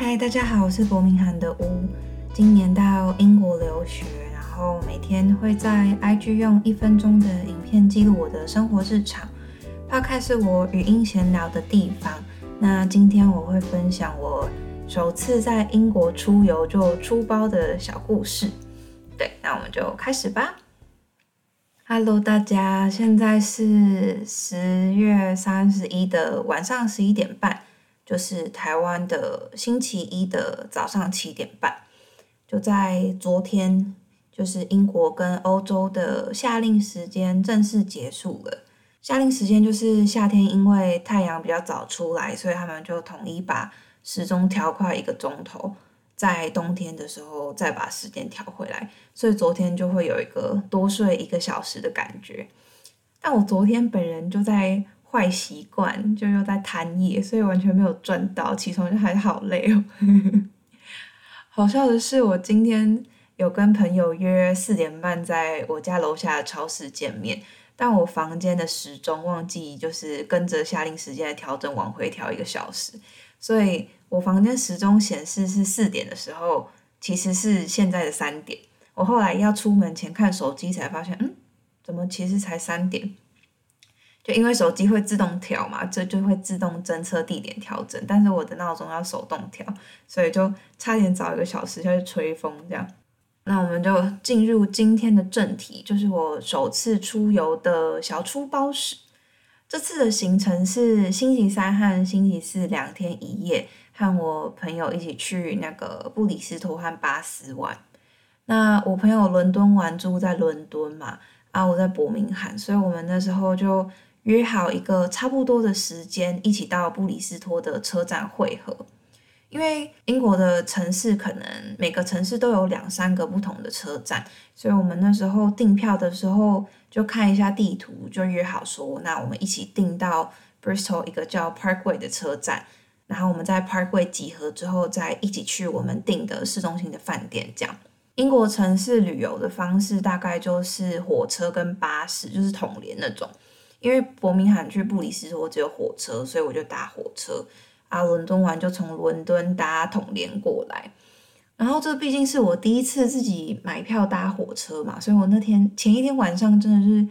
嗨，大家好，我是伯明翰的乌，今年到英国留学，然后每天会在 IG 用一分钟的影片记录我的生活日常。Podcast 是我语音闲聊的地方。那今天我会分享我首次在英国出游就出包的小故事。对，那我们就开始吧。Hello，大家，现在是十月三十一的晚上十一点半。就是台湾的星期一的早上七点半，就在昨天，就是英国跟欧洲的夏令时间正式结束了。夏令时间就是夏天，因为太阳比较早出来，所以他们就统一把时钟调快一个钟头。在冬天的时候再把时间调回来，所以昨天就会有一个多睡一个小时的感觉。但我昨天本人就在。坏习惯就又在贪夜，所以完全没有赚到。起床就还好累哦。好笑的是，我今天有跟朋友约四点半在我家楼下的超市见面，但我房间的时钟忘记就是跟着下令时间的调整往回调一个小时，所以我房间时钟显示是四点的时候，其实是现在的三点。我后来要出门前看手机才发现，嗯，怎么其实才三点？就因为手机会自动调嘛，这就会自动侦测地点调整，但是我的闹钟要手动调，所以就差点早一个小时下去吹风这样。那我们就进入今天的正题，就是我首次出游的小出包史。这次的行程是星期三和星期四两天一夜，和我朋友一起去那个布里斯托和巴斯玩。那我朋友伦敦玩住在伦敦嘛，啊我在伯明翰，所以我们那时候就。约好一个差不多的时间，一起到布里斯托的车站汇合。因为英国的城市可能每个城市都有两三个不同的车站，所以我们那时候订票的时候就看一下地图，就约好说，那我们一起订到 Bristol 一个叫 Parkway 的车站，然后我们在 Parkway 集合之后，再一起去我们订的市中心的饭店。这样，英国城市旅游的方式大概就是火车跟巴士，就是统联那种。因为伯明翰去布里斯托只有火车，所以我就搭火车。啊，伦敦玩就从伦敦搭统联过来。然后这毕竟是我第一次自己买票搭火车嘛，所以我那天前一天晚上真的是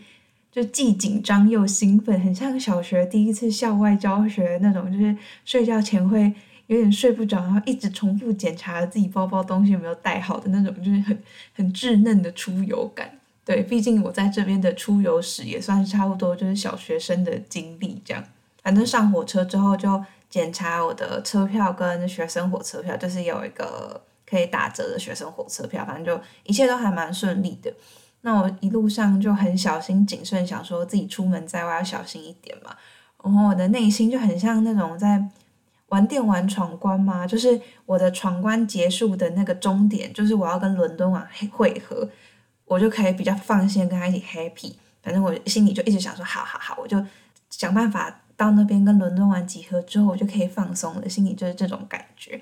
就既紧张又兴奋，很像小学第一次校外教学那种，就是睡觉前会有点睡不着，然后一直重复检查自己包包东西有没有带好的那种，就是很很稚嫩的出游感。对，毕竟我在这边的出游史也算是差不多，就是小学生的经历这样。反正上火车之后就检查我的车票跟学生火车票，就是有一个可以打折的学生火车票，反正就一切都还蛮顺利的。那我一路上就很小心谨慎，想说自己出门在外要小心一点嘛。然后我的内心就很像那种在玩电玩闯关嘛，就是我的闯关结束的那个终点，就是我要跟伦敦往汇合。我就可以比较放心跟他一起 happy，反正我心里就一直想说，好好好，我就想办法到那边跟伦敦玩集合之后，我就可以放松了，心里就是这种感觉。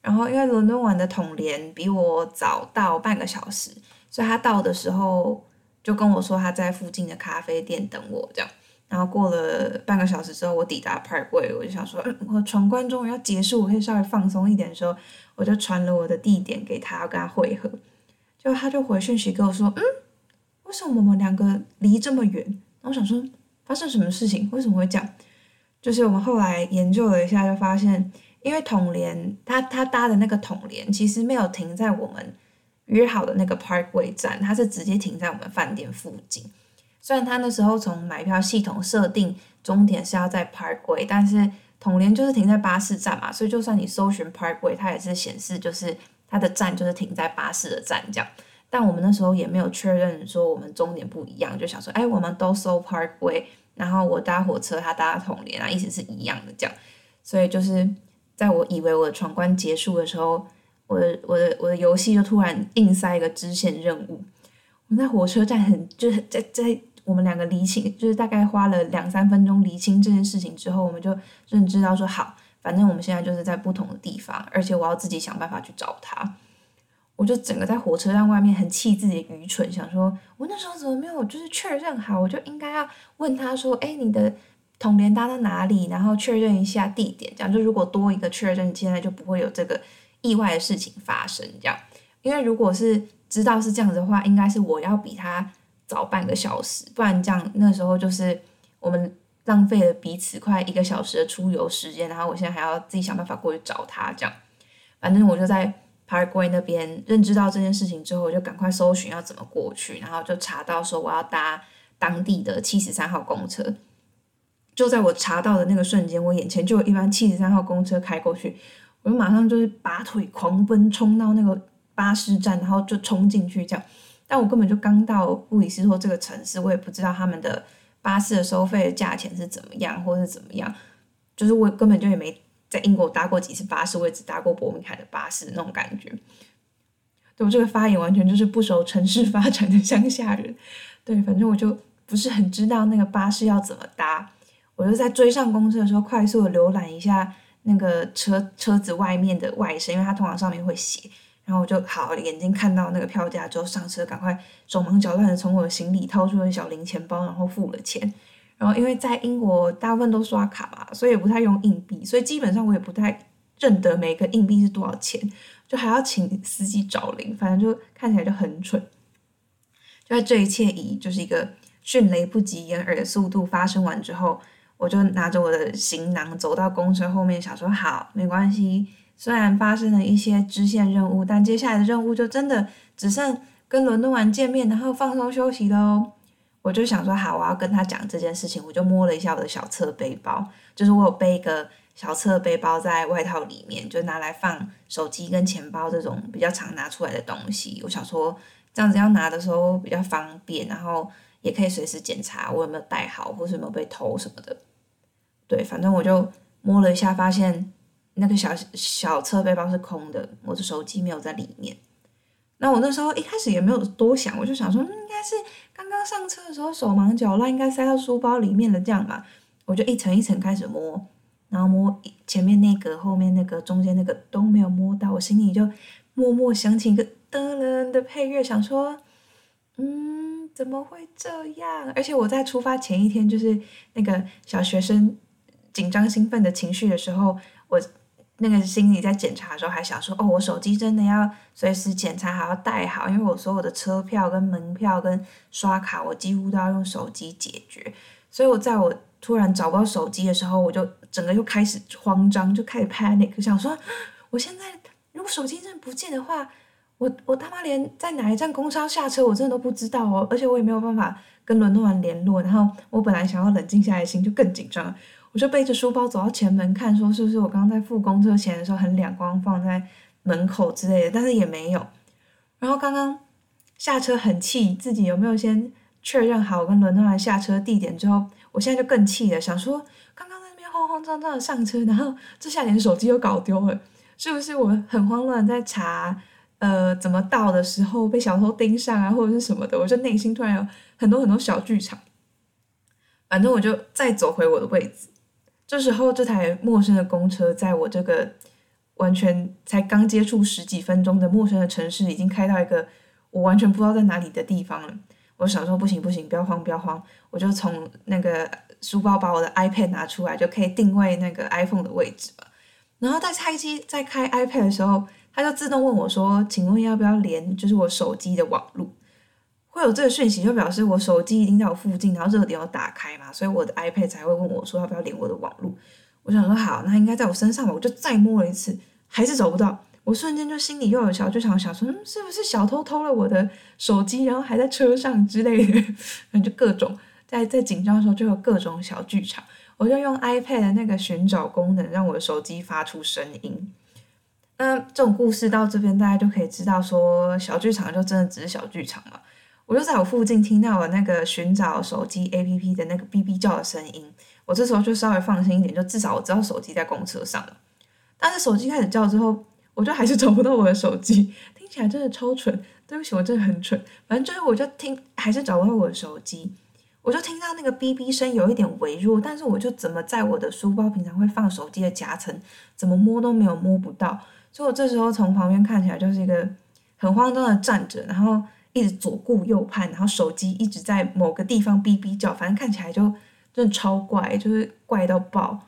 然后因为伦敦玩的统联比我早到半个小时，所以他到的时候就跟我说他在附近的咖啡店等我，这样。然后过了半个小时之后，我抵达 Parkway，我就想说，嗯，我闯关终于要结束，我可以稍微放松一点的时候，我就传了我的地点给他，要跟他会合。就他就回讯息跟我说，嗯，为什么我们两个离这么远？然后我想说发生什么事情？为什么会这样？就是我们后来研究了一下，就发现，因为统联他他搭的那个统联其实没有停在我们约好的那个 Parkway 站，他是直接停在我们饭店附近。虽然他那时候从买票系统设定终点是要在 Parkway，但是统联就是停在巴士站嘛，所以就算你搜寻 Parkway，它也是显示就是。它的站就是停在巴士的站这样，但我们那时候也没有确认说我们终点不一样，就想说，哎，我们都搜 Parkway，然后我搭火车，他搭统联啊，意思是一样的这样，所以就是在我以为我的闯关结束的时候，我的我的我的游戏就突然硬塞一个支线任务，我在火车站很就是在在我们两个离清，就是大概花了两三分钟离清这件事情之后，我们就认知到说好。反正我们现在就是在不同的地方，而且我要自己想办法去找他。我就整个在火车站外面很气自己的愚蠢，想说我那时候怎么没有就是确认好，我就应该要问他说：“哎，你的统联搭到哪里，然后确认一下地点，这样就如果多一个确认，现在就不会有这个意外的事情发生。这样，因为如果是知道是这样子的话，应该是我要比他早半个小时，不然这样那时候就是我们浪费了彼此快一个小时的出游时间，然后我现在还要自己想办法过去找他，这样，反正我就在 Parkway 那边认知到这件事情之后，我就赶快搜寻要怎么过去，然后就查到说我要搭当地的七十三号公车。就在我查到的那个瞬间，我眼前就有一班七十三号公车开过去，我就马上就是拔腿狂奔，冲到那个巴士站，然后就冲进去这样。但我根本就刚到布里斯托这个城市，我也不知道他们的巴士的收费的价钱是怎么样，或是怎么样。就是我根本就也没在英国搭过几次巴士，我也只搭过伯明翰的巴士那种感觉。对我这个发言完全就是不熟城市发展的乡下人。对，反正我就不是很知道那个巴士要怎么搭。我就在追上公车的时候，快速的浏览一下那个车车子外面的外身，因为它通常上面会写。然后我就好眼睛看到那个票价之后上车，赶快手忙脚乱的从我的行李掏出了小零钱包，然后付了钱。然后因为在英国大部分都刷卡嘛，所以也不太用硬币，所以基本上我也不太认得每个硬币是多少钱，就还要请司机找零，反正就看起来就很蠢。就在这一切以就是一个迅雷不及掩耳的速度发生完之后。我就拿着我的行囊走到公车后面，想说好没关系。虽然发生了一些支线任务，但接下来的任务就真的只剩跟伦敦玩见面，然后放松休息喽。我就想说好，我要跟他讲这件事情。我就摸了一下我的小侧背包，就是我有背一个小侧背包在外套里面，就拿来放手机跟钱包这种比较常拿出来的东西。我想说这样子要拿的时候比较方便，然后也可以随时检查我有没有带好，或是有没有被偷什么的。对，反正我就摸了一下，发现那个小小侧背包是空的，我的手机没有在里面。那我那时候一开始也没有多想，我就想说，应该是刚刚上车的时候手忙脚乱，应该塞到书包里面的这样嘛。我就一层一层开始摸，然后摸前面那个、后面那个、中间那个都没有摸到，我心里就默默想起一个噔噔的配乐，想说，嗯，怎么会这样？而且我在出发前一天，就是那个小学生。紧张兴奋的情绪的时候，我那个心里在检查的时候还想说：“哦，我手机真的要随时检查，还要带好，因为我所有的车票、跟门票、跟刷卡，我几乎都要用手机解决。”所以，我在我突然找不到手机的时候，我就整个又开始慌张，就开始 panic，想说：“我现在如果手机真的不见的话，我我他妈连在哪一站公车下车，我真的都不知道哦，而且我也没有办法跟伦敦人联络。然后，我本来想要冷静下来，心就更紧张。”就背着书包走到前门看，说是不是我刚刚在付公车钱的时候很两光放在门口之类的，但是也没有。然后刚刚下车很气，自己有没有先确认好跟伦敦来下车地点之后，我现在就更气了，想说刚刚在那边慌慌张张的上车，然后这下连手机又搞丢了，是不是我很慌乱在查呃怎么到的时候被小偷盯上啊，或者是什么的？我就内心突然有很多很多小剧场。反正我就再走回我的位置。这时候，这台陌生的公车在我这个完全才刚接触十几分钟的陌生的城市，已经开到一个我完全不知道在哪里的地方了。我想说，不行不行，不要慌不要慌，我就从那个书包把我的 iPad 拿出来，就可以定位那个 iPhone 的位置嘛。然后在开机在开 iPad 的时候，它就自动问我说：“请问要不要连就是我手机的网络？”会有这个讯息，就表示我手机一定在我附近，然后热点要打开嘛，所以我的 iPad 才会问我说要不要连我的网络。我想说好，那应该在我身上吧，我就再摸了一次，还是找不到。我瞬间就心里又有小剧场，想说，嗯，是不是小偷偷了我的手机，然后还在车上之类的？反 正就各种在在紧张的时候就有各种小剧场。我就用 iPad 的那个寻找功能，让我的手机发出声音。那这种故事到这边，大家就可以知道说，小剧场就真的只是小剧场了。我就在我附近听到了那个寻找手机 A P P 的那个哔哔叫的声音，我这时候就稍微放心一点，就至少我知道手机在公车上了。但是手机开始叫之后，我就还是找不到我的手机，听起来真的超蠢。对不起，我真的很蠢。反正最后我就听，还是找不到我的手机。我就听到那个哔哔声有一点微弱，但是我就怎么在我的书包平常会放手机的夹层，怎么摸都没有摸不到。所以我这时候从旁边看起来就是一个很慌张的站着，然后。一直左顾右盼，然后手机一直在某个地方哔哔叫，反正看起来就真的超怪，就是怪到爆。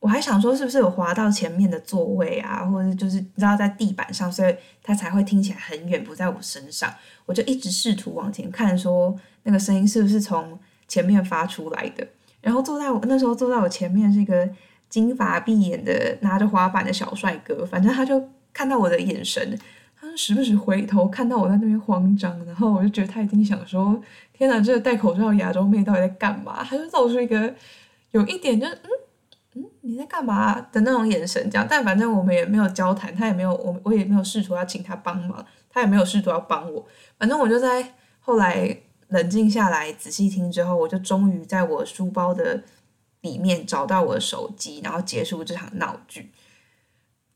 我还想说是不是有滑到前面的座位啊，或者就是你知道在地板上，所以它才会听起来很远，不在我身上。我就一直试图往前看，说那个声音是不是从前面发出来的。然后坐在我那时候坐在我前面是一个金发碧眼的拿着滑板的小帅哥，反正他就看到我的眼神，他时不时回头看到我在那边慌张，然后我就觉得他一定想说：天哪，这个戴口罩的亚洲妹到底在干嘛？他就露出一个有一点就是嗯。嗯，你在干嘛的那种眼神，这样，但反正我们也没有交谈，他也没有，我我也没有试图要请他帮忙，他也没有试图要帮我，反正我就在后来冷静下来，仔细听之后，我就终于在我书包的里面找到我的手机，然后结束这场闹剧。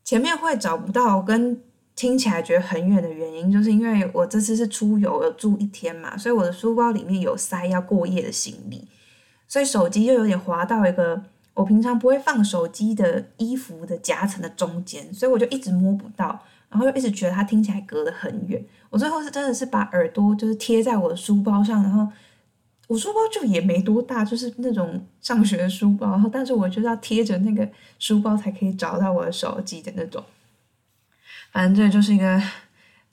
前面会找不到，跟听起来觉得很远的原因，就是因为我这次是出游，有住一天嘛，所以我的书包里面有塞要过夜的行李，所以手机又有点滑到一个。我平常不会放手机的衣服的夹层的中间，所以我就一直摸不到，然后又一直觉得它听起来隔得很远。我最后是真的是把耳朵就是贴在我的书包上，然后我书包就也没多大，就是那种上学的书包，然后但是我就要贴着那个书包才可以找到我的手机的那种。反正这就是一个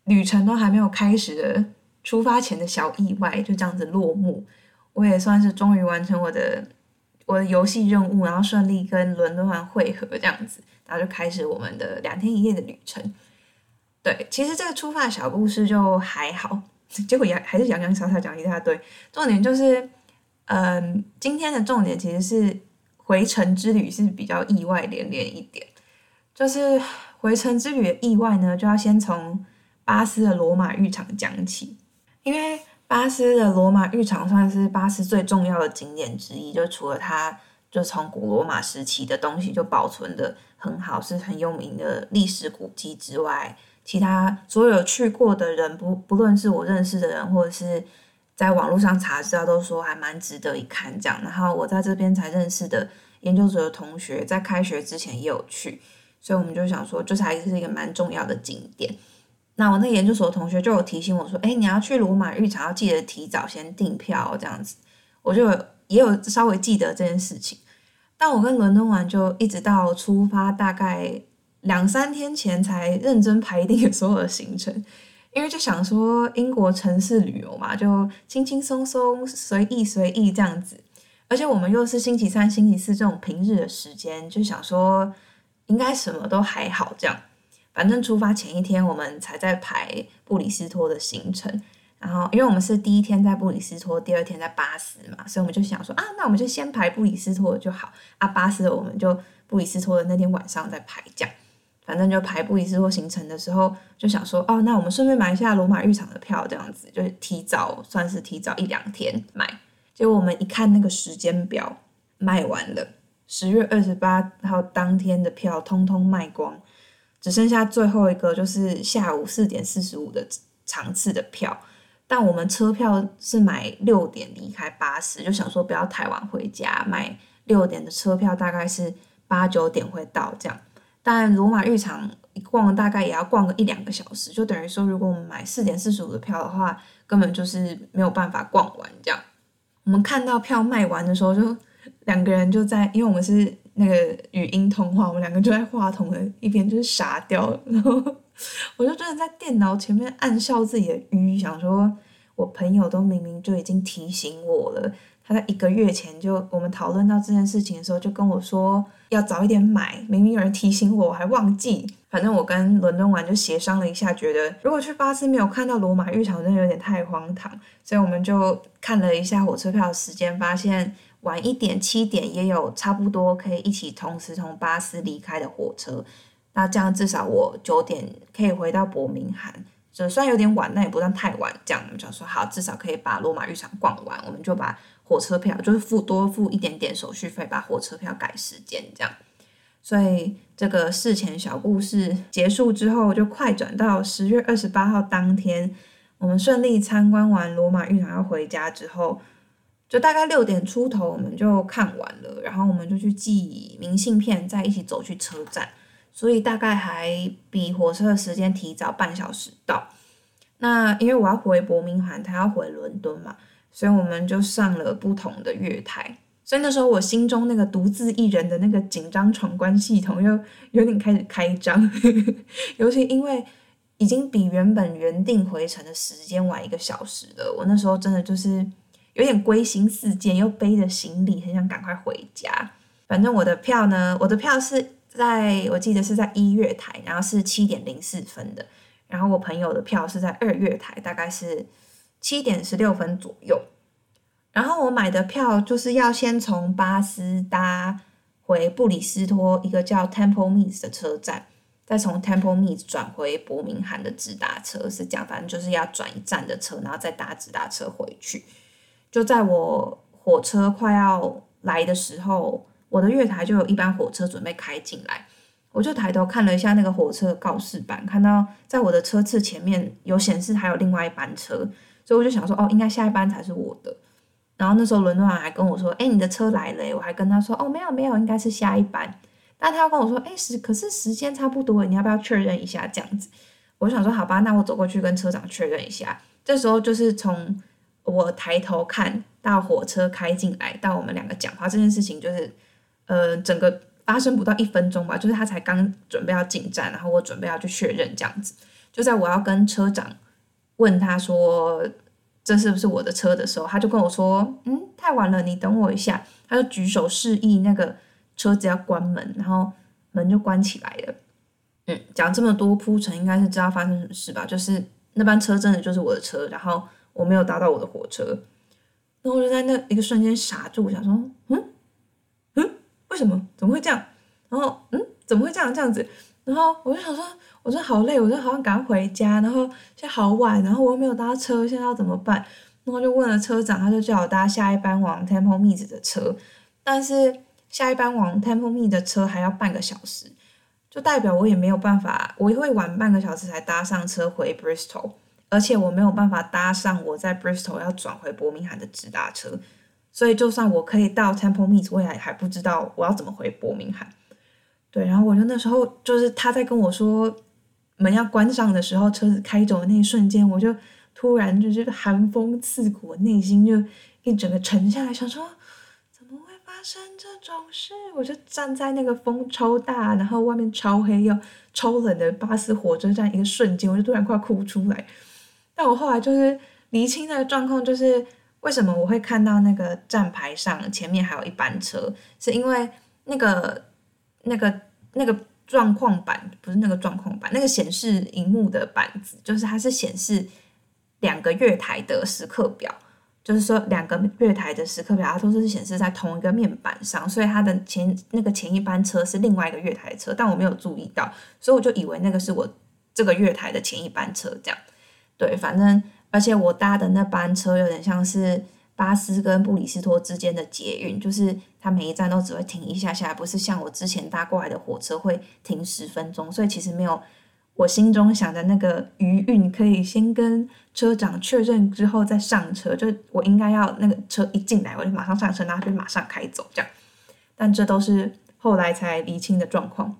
旅程都还没有开始的出发前的小意外，就这样子落幕。我也算是终于完成我的。我的游戏任务，然后顺利跟伦敦湾汇合，这样子，然后就开始我们的两天一夜的旅程。对，其实这个出发小故事就还好，结果洋还是洋洋洒洒讲一大堆。重点就是，嗯，今天的重点其实是回程之旅是比较意外连连一点。就是回程之旅的意外呢，就要先从巴斯的罗马浴场讲起，因为。巴斯的罗马浴场算是巴斯最重要的景点之一，就除了它就从古罗马时期的东西就保存的很好，是很有名的历史古迹之外，其他所有去过的人，不不论是我认识的人，或者是在网络上查资料，都说还蛮值得一看这样。然后我在这边才认识的研究所的同学，在开学之前也有去，所以我们就想说，这才是一个蛮重要的景点。那我那研究所同学就有提醒我说：“哎，你要去罗马浴场，要记得提早先订票，这样子。”我就也有稍微记得这件事情。但我跟伦敦玩就一直到出发大概两三天前才认真排定所有的行程，因为就想说英国城市旅游嘛，就轻轻松松、随意随意这样子。而且我们又是星期三、星期四这种平日的时间，就想说应该什么都还好这样。反正出发前一天，我们才在排布里斯托的行程。然后，因为我们是第一天在布里斯托，第二天在巴斯嘛，所以我们就想说啊，那我们就先排布里斯托就好。啊，巴斯我们就布里斯托的那天晚上再排这样。反正就排布里斯托行程的时候，就想说哦，那我们顺便买一下罗马浴场的票，这样子就提早算是提早一两天买。结果我们一看那个时间表，卖完了，十月二十八号当天的票通通卖光。只剩下最后一个，就是下午四点四十五的场次的票，但我们车票是买六点离开巴士，就想说不要太晚回家，买六点的车票，大概是八九点会到这样。但罗马浴场一逛大概也要逛个一两个小时，就等于说如果我们买四点四十五的票的话，根本就是没有办法逛完这样。我们看到票卖完的时候，就两个人就在，因为我们是。那个语音通话，我们两个就在话筒的一边就是傻掉了，然后我就真的在电脑前面暗笑自己的愚，想说我朋友都明明就已经提醒我了，他在一个月前就我们讨论到这件事情的时候就跟我说要早一点买，明明有人提醒我，我还忘记。反正我跟伦敦玩就协商了一下，觉得如果去巴斯没有看到罗马浴场，真的有点太荒唐，所以我们就看了一下火车票的时间，发现。晚一点，七点也有差不多可以一起同时从巴斯离开的火车。那这样至少我九点可以回到伯明翰，就虽然有点晚，那也不算太晚。这样我们就说好，至少可以把罗马浴场逛完。我们就把火车票就是付多付一点点手续费，把火车票改时间这样。所以这个事前小故事结束之后，就快转到十月二十八号当天，我们顺利参观完罗马浴场要回家之后。就大概六点出头，我们就看完了，然后我们就去寄明信片，再一起走去车站，所以大概还比火车的时间提早半小时到。那因为我要回伯明翰，他要回伦敦嘛，所以我们就上了不同的月台。所以那时候我心中那个独自一人的那个紧张闯关系统又有点开始开张，尤其因为已经比原本原定回程的时间晚一个小时了，我那时候真的就是有点归心似箭，又背着行李，很想赶快回家。反正我的票呢，我的票是在我记得是在一月台，然后是七点零四分的，然后我朋友的票是在二月台，大概是七点十六分左右。然后我买的票就是要先从巴斯搭回布里斯托一个叫 Temple Meads 的车站，再从 Temple Meads 转回伯明翰的直达车，是这样，反正就是要转一站的车，然后再搭直达车回去。就在我火车快要来的时候，我的月台就有一班火车准备开进来，我就抬头看了一下那个火车告示板，看到在我的车次前面有显示还有另外一班车，所以我就想说，哦，应该下一班才是我的。然后那时候伦敦人还跟我说：“哎，你的车来了。”我还跟他说：“哦，没有没有，应该是下一班。”但他要跟我说：“哎，时可是时间差不多，你要不要确认一下？”这样子，我想说：“好吧，那我走过去跟车长确认一下。”这时候就是从我抬头看到火车开进来，到我们两个讲话这件事情，就是呃，整个发生不到一分钟吧。就是他才刚准备要进站，然后我准备要去确认这样子。就在我要跟车长问他说。这是不是我的车的时候，他就跟我说：“嗯，太晚了，你等我一下。”他就举手示意那个车子要关门，然后门就关起来了。嗯，讲这么多铺陈，应该是知道发生什么事吧？就是那班车真的就是我的车，然后我没有搭到我的火车，那我就在那一个瞬间傻住，想说：“嗯嗯，为什么？怎么会这样？”然后嗯，怎么会这样？这样子？然后我就想说。我说好累，我说好想赶回家，然后现在好晚，然后我又没有搭车，现在要怎么办？然后就问了车长，他就叫我搭下一班往 Temple Meads 的车，但是下一班往 Temple Meads 的车还要半个小时，就代表我也没有办法，我会晚半个小时才搭上车回 Bristol，而且我没有办法搭上我在 Bristol 要转回伯明翰的直达车，所以就算我可以到 Temple Meads，我也还不知道我要怎么回伯明翰。对，然后我就那时候就是他在跟我说。门要关上的时候，车子开走的那一瞬间，我就突然就是寒风刺骨，内心就一整个沉下来，想说怎么会发生这种事？我就站在那个风超大，然后外面超黑又超冷的巴士火车站，一个瞬间我就突然快哭出来。但我后来就是厘清那个状况，就是为什么我会看到那个站牌上前面还有一班车，是因为那个那个那个。状况板不是那个状况板，那个显示荧幕的板子，就是它是显示两个月台的时刻表，就是说两个月台的时刻表，它都是显示在同一个面板上，所以它的前那个前一班车是另外一个月台车，但我没有注意到，所以我就以为那个是我这个月台的前一班车，这样，对，反正而且我搭的那班车有点像是。巴斯跟布里斯托之间的捷运，就是它每一站都只会停一下下，不是像我之前搭过来的火车会停十分钟，所以其实没有我心中想的那个余韵，可以先跟车长确认之后再上车。就我应该要那个车一进来我就马上上车，然后就马上开走这样。但这都是后来才厘清的状况。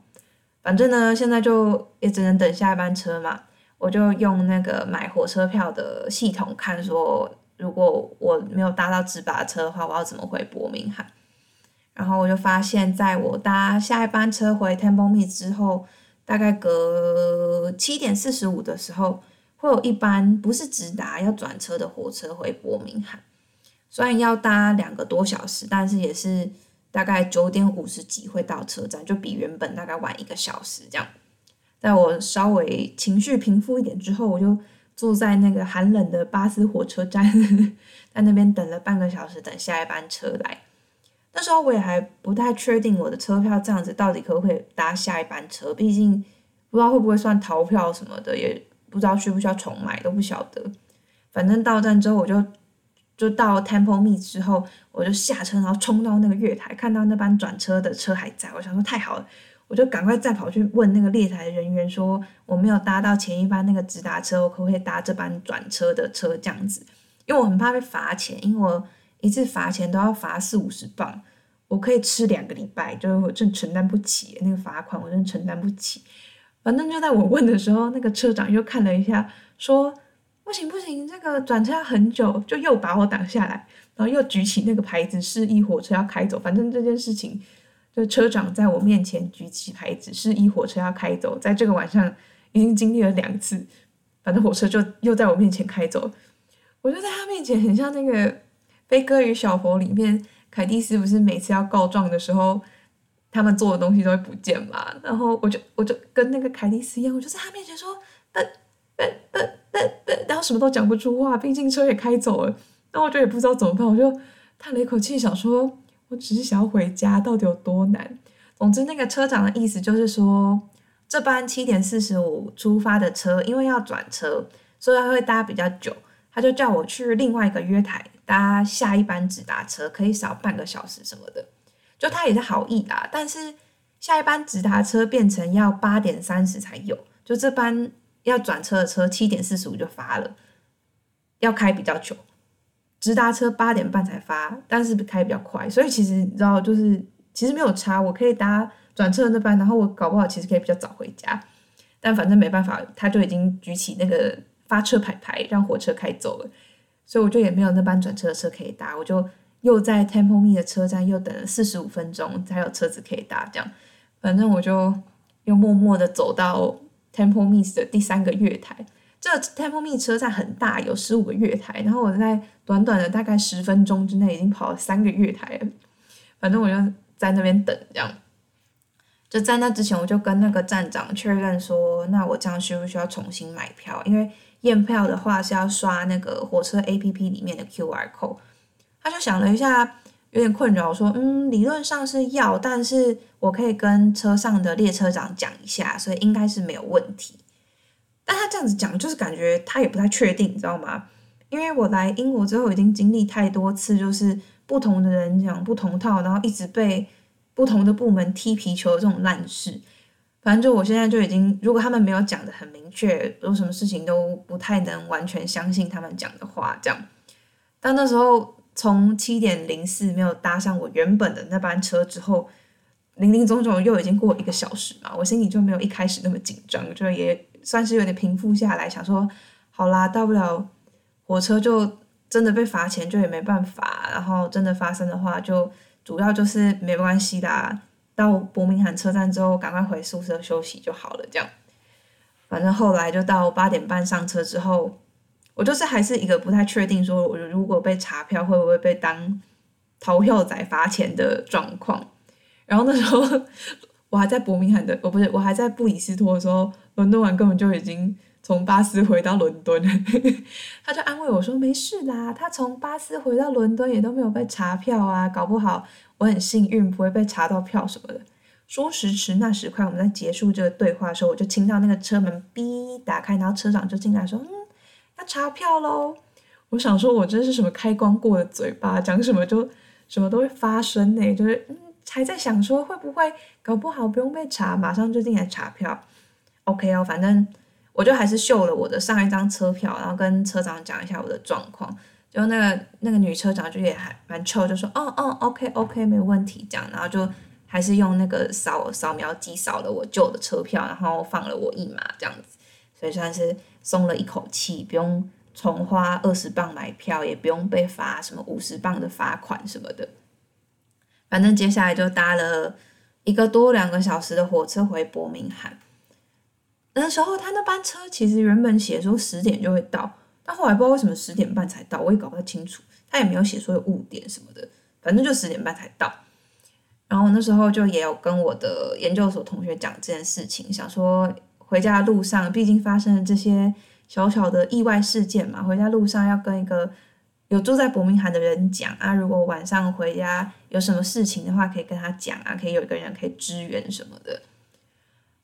反正呢，现在就也只能等下一班车嘛，我就用那个买火车票的系统看说。如果我没有搭到直达车的话，我要怎么回伯明翰？然后我就发现，在我搭下一班车回 Templeme 之后，大概隔七点四十五的时候，会有一班不是直达要转车的火车回伯明翰。虽然要搭两个多小时，但是也是大概九点五十几会到车站，就比原本大概晚一个小时这样。在我稍微情绪平复一点之后，我就。坐在那个寒冷的巴斯火车站，在那边等了半个小时，等下一班车来。那时候我也还不太确定我的车票这样子到底可不可以搭下一班车，毕竟不知道会不会算逃票什么的，也不知道需不需要重买，都不晓得。反正到站之后，我就就到 Temple Me 之后，我就下车，然后冲到那个月台，看到那班转车的车还在，我想说太好了。我就赶快再跑去问那个列台人员说，我没有搭到前一班那个直达车，我可不可以搭这班转车的车这样子？因为我很怕被罚钱，因为我一次罚钱都要罚四五十磅，我可以吃两个礼拜，就是我真承担不起那个罚款，我真承担不起。反正就在我问的时候，那个车长又看了一下，说不行不行，这个转车要很久，就又把我挡下来。然后又举起那个牌子示意火车要开走。反正这件事情，就车长在我面前举起牌子示意火车要开走，在这个晚上已经经历了两次，反正火车就又在我面前开走。我就在他面前很像那个《悲歌与小佛》里面凯蒂斯不是每次要告状的时候，他们做的东西都会不见嘛？然后我就我就跟那个凯蒂斯一样，我就在他面前说，呃呃呃呃呃，然后什么都讲不出话，毕竟车也开走了。那我就也不知道怎么办，我就叹了一口气，想说我只是想要回家，到底有多难？总之，那个车长的意思就是说，这班七点四十五出发的车，因为要转车，所以他会搭比较久。他就叫我去另外一个月台搭下一班直达车，可以少半个小时什么的。就他也是好意啦，但是下一班直达车变成要八点三十才有，就这班要转车的车七点四十五就发了，要开比较久。直达车八点半才发，但是开比较快，所以其实你知道，就是其实没有差，我可以搭转车的那班，然后我搞不好其实可以比较早回家。但反正没办法，他就已经举起那个。发车牌牌让火车开走了，所以我就也没有那班转车的车可以搭，我就又在 Temple Me 的车站又等了四十五分钟才有车子可以搭。这样，反正我就又默默的走到 Temple Me 的第三个月台。这 Temple Me 车站很大，有十五个月台，然后我在短短的大概十分钟之内已经跑了三个月台了。反正我就在那边等，这样。就在那之前，我就跟那个站长确认说，那我这样需不需要重新买票？因为验票的话是要刷那个火车 A P P 里面的 Q R code，他就想了一下，有点困扰，说嗯，理论上是要，但是我可以跟车上的列车长讲一下，所以应该是没有问题。但他这样子讲，就是感觉他也不太确定，你知道吗？因为我来英国之后已经经历太多次，就是不同的人讲不同套，然后一直被不同的部门踢皮球这种烂事。反正就我现在就已经，如果他们没有讲的很明确，有什么事情都不太能完全相信他们讲的话，这样。但那时候从七点零四没有搭上我原本的那班车之后，零零总总又已经过一个小时嘛，我心里就没有一开始那么紧张，就也算是有点平复下来，想说好啦，大不了火车就真的被罚钱，就也没办法，然后真的发生的话，就主要就是没关系的。到伯明翰车站之后，赶快回宿舍休息就好了。这样，反正后来就到八点半上车之后，我就是还是一个不太确定，说我如果被查票会不会被当逃票仔罚钱的状况。然后那时候我还在伯明翰的，我不是我还在布里斯托的时候，伦敦完根本就已经从巴斯回到伦敦，他就安慰我说没事啦，他从巴斯回到伦敦也都没有被查票啊，搞不好。我很幸运，不会被查到票什么的。说时迟，那时快，我们在结束这个对话的时候，我就听到那个车门“哔”打开，然后车长就进来说：“嗯，要查票喽。”我想说，我真是什么开光过的嘴巴，讲什么就什么都会发生呢。就是嗯，还在想说会不会搞不好不用被查，马上就进来查票。OK 哦，反正我就还是秀了我的上一张车票，然后跟车长讲一下我的状况。就那个那个女车长就也还蛮臭，就说哦哦，OK OK，没问题这样，然后就还是用那个扫扫描机扫了我旧的车票，然后放了我一马这样子，所以算是松了一口气，不用重花二十磅买票，也不用被罚什么五十磅的罚款什么的。反正接下来就搭了一个多两个小时的火车回伯明翰。那时候他那班车其实原本写说十点就会到。但后来不知道为什么十点半才到，我也搞不太清楚。他也没有写说有误点什么的，反正就十点半才到。然后那时候就也有跟我的研究所同学讲这件事情，想说回家的路上，毕竟发生了这些小小的意外事件嘛，回家路上要跟一个有住在伯明翰的人讲啊。如果晚上回家有什么事情的话，可以跟他讲啊，可以有一个人可以支援什么的。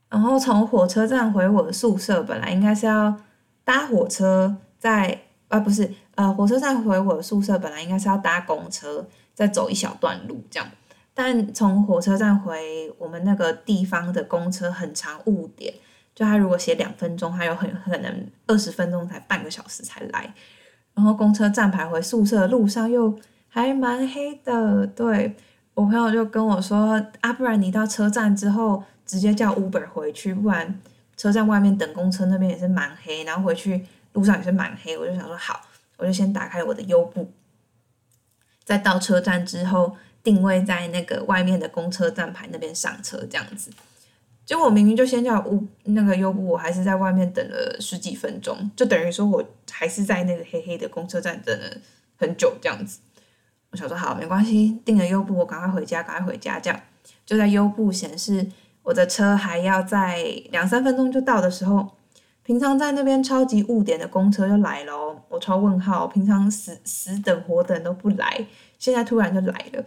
然后从火车站回我的宿舍，本来应该是要搭火车。在啊，不是，呃，火车站回我的宿舍本来应该是要搭公车，再走一小段路这样，但从火车站回我们那个地方的公车很长误点，就他如果写两分钟，他有很可能二十分钟才半个小时才来，然后公车站牌回宿舍的路上又还蛮黑的，对我朋友就跟我说啊，不然你到车站之后直接叫 Uber 回去，不然车站外面等公车那边也是蛮黑，然后回去。路上也是蛮黑，我就想说好，我就先打开我的优步，在到车站之后定位在那个外面的公车站牌那边上车这样子。结果我明明就先叫乌那个优步，我还是在外面等了十几分钟，就等于说我还是在那个黑黑的公车站等了很久这样子。我想说好没关系，订了优步，我赶快回家，赶快回家这样。就在优步显示我的车还要在两三分钟就到的时候，平常在那边超级误点的公车就来了，我超问号，平常死死等活等都不来，现在突然就来了，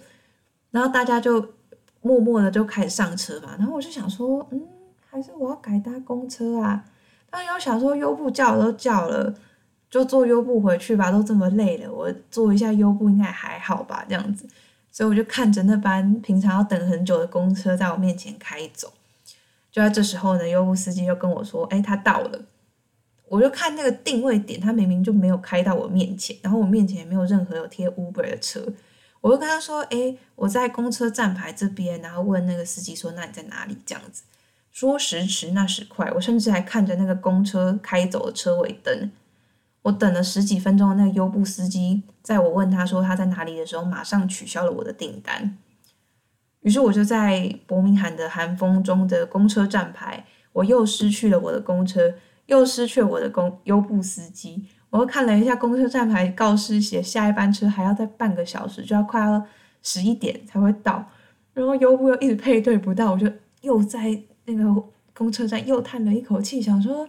然后大家就。默默的就开始上车嘛，然后我就想说，嗯，还是我要改搭公车啊？但又想说优步叫都叫了，就坐优步回去吧，都这么累了，我坐一下优步应该还好吧？这样子，所以我就看着那班平常要等很久的公车在我面前开走。就在这时候呢，优步司机就跟我说：“哎，他到了。”我就看那个定位点，他明明就没有开到我面前，然后我面前也没有任何有贴 Uber 的车。我就跟他说：“哎，我在公车站牌这边。”然后问那个司机说：“那你在哪里？”这样子说时迟那时快，我甚至还看着那个公车开走的车尾灯。我等了十几分钟，那个优步司机在我问他说他在哪里的时候，马上取消了我的订单。于是我就在伯明翰的寒风中的公车站牌，我又失去了我的公车，又失去了我的公优步司机。我又看了一下公车站牌告示，写下一班车还要再半个小时，就要快要十一点才会到。然后优步又一直配对不到，我就又在那个公车站又叹了一口气，想说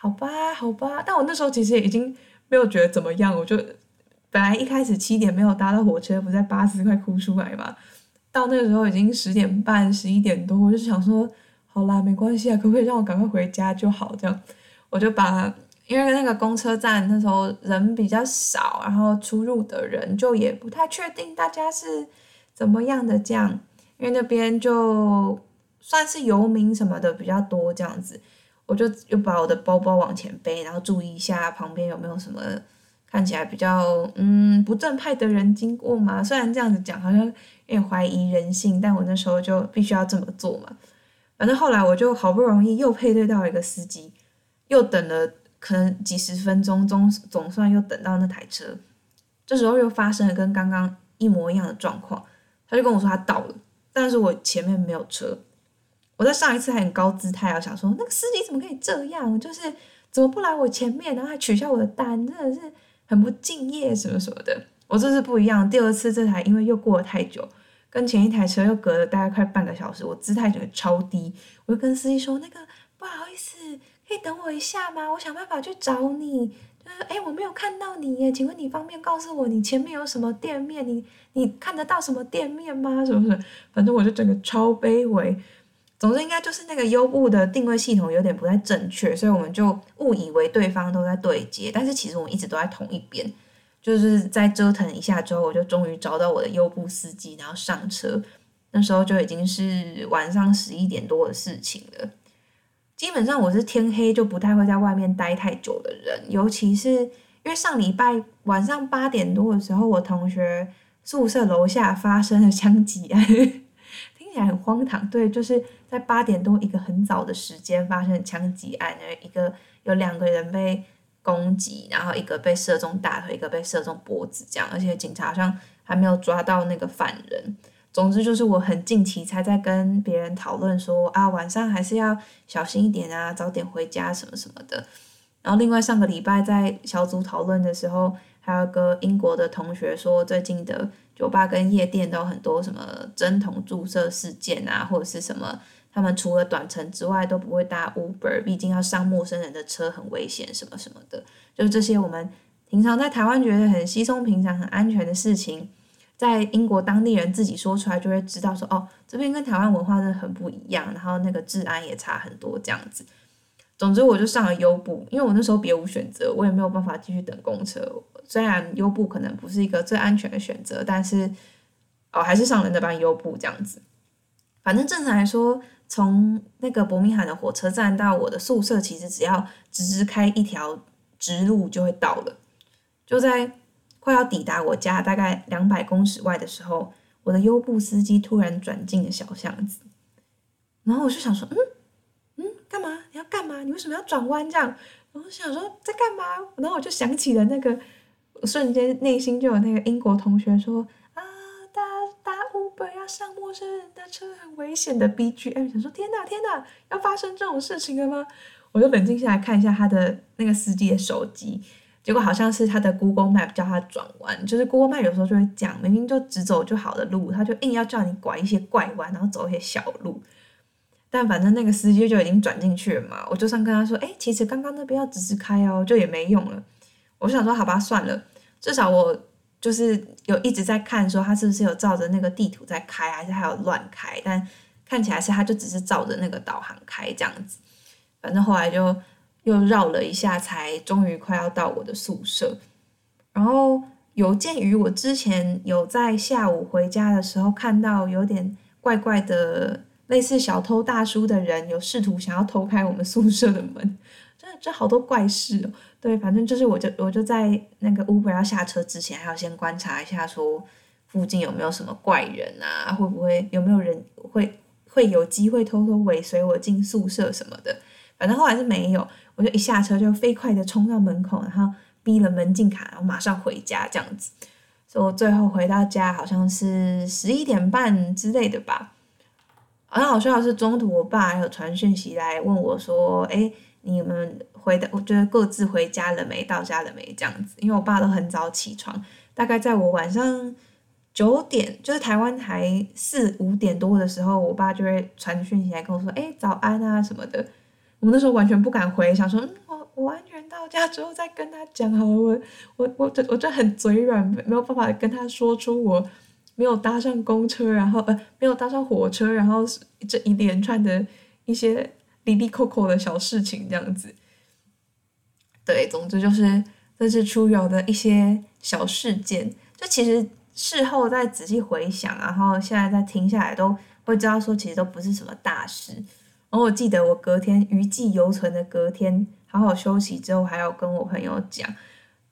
好吧，好吧。但我那时候其实也已经没有觉得怎么样，我就本来一开始七点没有搭到火车，不在巴士快哭出来嘛。到那个时候已经十点半、十一点多，我就想说好啦，没关系啊，可不可以让我赶快回家就好？这样我就把。因为那个公车站那时候人比较少，然后出入的人就也不太确定大家是怎么样的这样，因为那边就算是游民什么的比较多这样子，我就又把我的包包往前背，然后注意一下旁边有没有什么看起来比较嗯不正派的人经过嘛。虽然这样子讲好像有点怀疑人性，但我那时候就必须要这么做嘛。反正后来我就好不容易又配对到一个司机，又等了。可能几十分钟，总总算又等到那台车，这时候又发生了跟刚刚一模一样的状况，他就跟我说他到了，但是我前面没有车。我在上一次还很高姿态啊，想说那个司机怎么可以这样，就是怎么不来我前面，然后还取消我的单，真的是很不敬业什么什么的。我这次不一样，第二次这台因为又过了太久，跟前一台车又隔了大概快半个小时，我姿态整个超低，我就跟司机说那个不好意思。可以等我一下吗？我想办法去找你。就是哎，我没有看到你耶，请问你方便告诉我你前面有什么店面？你你看得到什么店面吗？是不是？反正我就整个超卑微。总之应该就是那个优步的定位系统有点不太正确，所以我们就误以为对方都在对接，但是其实我们一直都在同一边。就是在折腾一下之后，我就终于找到我的优步司机，然后上车。那时候就已经是晚上十一点多的事情了。基本上我是天黑就不太会在外面待太久的人，尤其是因为上礼拜晚上八点多的时候，我同学宿舍楼下发生了枪击案，听起来很荒唐。对，就是在八点多一个很早的时间发生枪击案，一个有两个人被攻击，然后一个被射中大腿，一个被射中脖子，这样，而且警察好像还没有抓到那个犯人。总之就是我很近期才在跟别人讨论说啊，晚上还是要小心一点啊，早点回家什么什么的。然后另外上个礼拜在小组讨论的时候，还有个英国的同学说，最近的酒吧跟夜店都有很多什么针筒注射事件啊，或者是什么，他们除了短程之外都不会搭 Uber，毕竟要上陌生人的车很危险什么什么的。就是这些我们平常在台湾觉得很稀松平常、很安全的事情。在英国当地人自己说出来，就会知道说哦，这边跟台湾文化真的很不一样，然后那个治安也差很多这样子。总之，我就上了优步，因为我那时候别无选择，我也没有办法继续等公车。虽然优步可能不是一个最安全的选择，但是哦，还是上了那班优步这样子。反正正常来说，从那个伯明翰的火车站到我的宿舍，其实只要直直开一条直路就会到了，就在。快要抵达我家大概两百公尺外的时候，我的优步司机突然转进了小巷子，然后我就想说，嗯嗯，干嘛？你要干嘛？你为什么要转弯这样？然后想说在干嘛？然后我就想起了那个我瞬间内心就有那个英国同学说啊，搭搭 Uber 要上陌生人的车很危险的 BGM，想说天哪天哪，要发生这种事情了吗？我就冷静下来看一下他的那个司机的手机，结果好像是他的 Google Map 叫他转弯，就是 Google Map 有时候就会讲，明明就直走就好的路，他就硬要叫你拐一些怪弯，然后走一些小路。但反正那个司机就已经转进去了嘛，我就算跟他说，哎，其实刚刚那边要直直开哦，就也没用了。我想说，好吧，算了，至少我就是有一直在看，说他是不是有照着那个地图在开，还是还有乱开。但看起来是他就只是照着那个导航开这样子。反正后来就又绕了一下，才终于快要到我的宿舍。然后有鉴于我之前有在下午回家的时候看到有点怪怪的。类似小偷大叔的人有试图想要偷开我们宿舍的门，这好多怪事哦。对，反正就是我就我就在那个 Uber 要下车之前，还要先观察一下，说附近有没有什么怪人啊，会不会有没有人会会有机会偷偷尾随我进宿舍什么的。反正后来是没有，我就一下车就飞快的冲到门口，然后逼了门禁卡，然后马上回家这样子。所以我最后回到家好像是十一点半之类的吧。好像好笑的是，中途我爸还有传讯息来问我说：“哎，你们回的，我觉得各自回家了没？到家了没？这样子。”因为我爸都很早起床，大概在我晚上九点，就是台湾台四五点多的时候，我爸就会传讯息来跟我说：“哎，早安啊什么的。”我们那时候完全不敢回，想说：“嗯，我我安全到家之后再跟他讲好了。”我我我我就很嘴软，没有办法跟他说出我。没有搭上公车，然后呃，没有搭上火车，然后这一连串的一些滴滴扣扣的小事情，这样子。对，总之就是这是出游的一些小事件。就其实事后再仔细回想，然后现在再听下来，都会知道说其实都不是什么大事。然后我记得我隔天余悸犹存的隔天，好好休息之后，还要跟我朋友讲，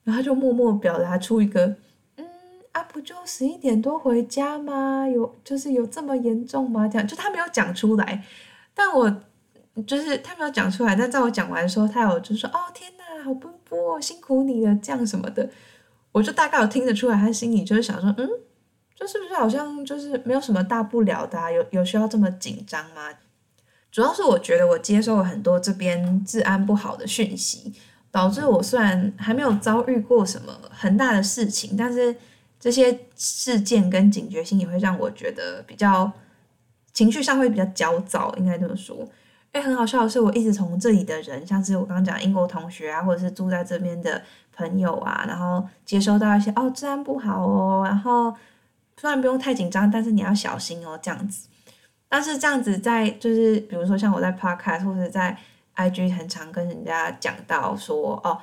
然后他就默默表达出一个嗯。啊，不就十一点多回家吗？有就是有这么严重吗？这样就他没有讲出来，但我就是他没有讲出来。但在我讲完的时候，他有就说：“哦，天哪，好奔波，辛苦你了。”这样什么的，我就大概有听得出来，他心里就是想说：“嗯，这是不是好像就是没有什么大不了的？有有需要这么紧张吗？”主要是我觉得我接受了很多这边治安不好的讯息，导致我虽然还没有遭遇过什么很大的事情，但是。这些事件跟警觉性也会让我觉得比较情绪上会比较焦躁，应该这么说。哎，很好笑的是，我一直从这里的人，像是我刚刚讲英国同学啊，或者是住在这边的朋友啊，然后接收到一些哦治安不好哦，然后虽然不用太紧张，但是你要小心哦这样子。但是这样子在就是比如说像我在 Podcast 或者在 IG 很常跟人家讲到说哦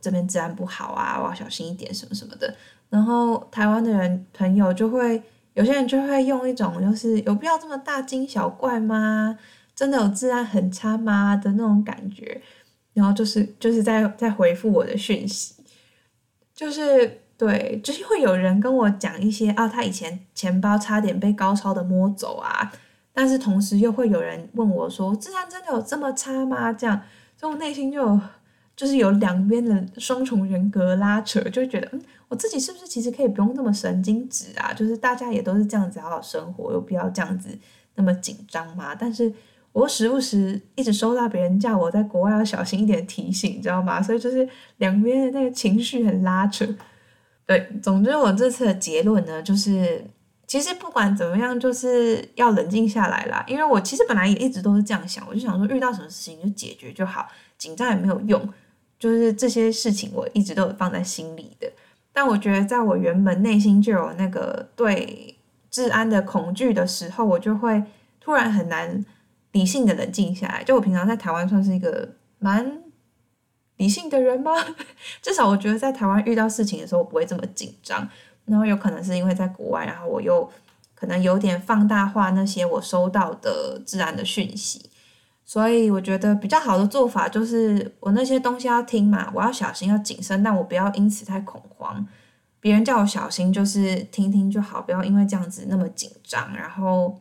这边治安不好啊，我要小心一点什么什么的。然后台湾的人朋友就会有些人就会用一种就是有必要这么大惊小怪吗？真的有治安很差吗的那种感觉，然后就是就是在在回复我的讯息，就是对，就是会有人跟我讲一些啊，他以前钱包差点被高超的摸走啊，但是同时又会有人问我说，治安真的有这么差吗？这样，所以我内心就有就是有两边的双重人格拉扯，就觉得嗯。我自己是不是其实可以不用那么神经质啊？就是大家也都是这样子好好生活，有必要这样子那么紧张吗？但是我时不时一直收到别人叫我在国外要小心一点提醒，你知道吗？所以就是两边的那个情绪很拉扯。对，总之我这次的结论呢，就是其实不管怎么样，就是要冷静下来啦。因为我其实本来也一直都是这样想，我就想说遇到什么事情就解决就好，紧张也没有用。就是这些事情我一直都有放在心里的。但我觉得，在我原本内心就有那个对治安的恐惧的时候，我就会突然很难理性的冷静下来。就我平常在台湾算是一个蛮理性的人吗？至少我觉得在台湾遇到事情的时候，我不会这么紧张。然后有可能是因为在国外，然后我又可能有点放大化那些我收到的自然的讯息。所以我觉得比较好的做法就是，我那些东西要听嘛，我要小心，要谨慎，但我不要因此太恐慌。别人叫我小心，就是听听就好，不要因为这样子那么紧张。然后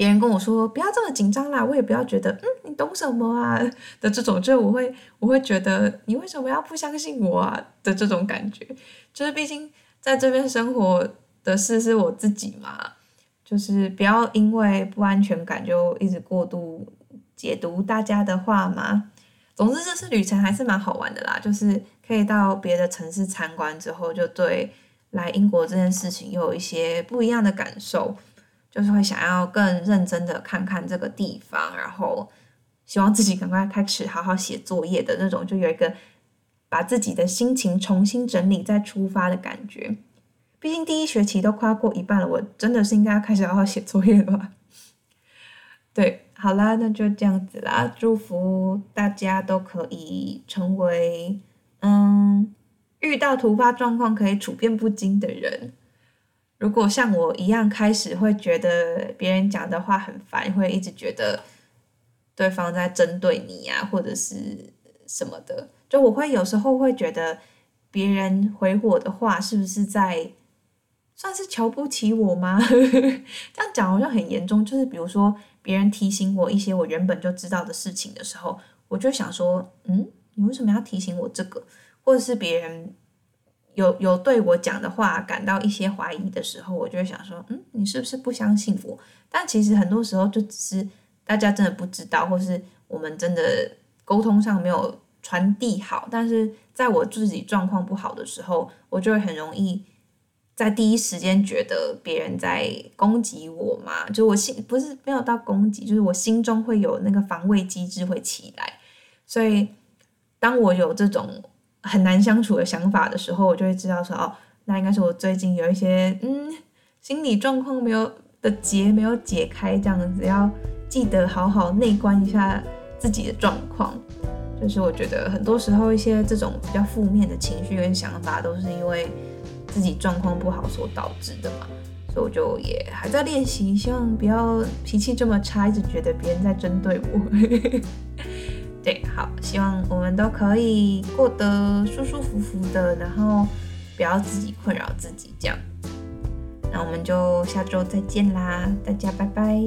别人跟我说不要这么紧张啦，我也不要觉得嗯你懂什么啊 的这种，就我会我会觉得你为什么要不相信我啊的这种感觉，就是毕竟在这边生活的事是我自己嘛，就是不要因为不安全感就一直过度解读大家的话嘛。总之这次旅程还是蛮好玩的啦，就是可以到别的城市参观之后，就对来英国这件事情又有一些不一样的感受。就是会想要更认真的看看这个地方，然后希望自己赶快开始好好写作业的那种，就有一个把自己的心情重新整理再出发的感觉。毕竟第一学期都快要过一半了，我真的是应该要开始好好写作业了吧？对，好啦，那就这样子啦。祝福大家都可以成为嗯，遇到突发状况可以处变不惊的人。如果像我一样开始会觉得别人讲的话很烦，会一直觉得对方在针对你呀，或者是什么的，就我会有时候会觉得别人回我的话是不是在算是瞧不起我吗？这样讲好像很严重。就是比如说别人提醒我一些我原本就知道的事情的时候，我就想说，嗯，你为什么要提醒我这个？或者是别人。有有对我讲的话感到一些怀疑的时候，我就会想说，嗯，你是不是不相信我？但其实很多时候就只是大家真的不知道，或是我们真的沟通上没有传递好。但是在我自己状况不好的时候，我就会很容易在第一时间觉得别人在攻击我嘛。就我心不是没有到攻击，就是我心中会有那个防卫机制会起来。所以当我有这种。很难相处的想法的时候，我就会知道说哦，那应该是我最近有一些嗯心理状况没有的结没有解开，这样子要记得好好内观一下自己的状况。就是我觉得很多时候一些这种比较负面的情绪跟想法，都是因为自己状况不好所导致的嘛。所以我就也还在练习，希望不要脾气这么差，一直觉得别人在针对我。对，好，希望我们都可以过得舒舒服服的，然后不要自己困扰自己这样。那我们就下周再见啦，大家拜拜。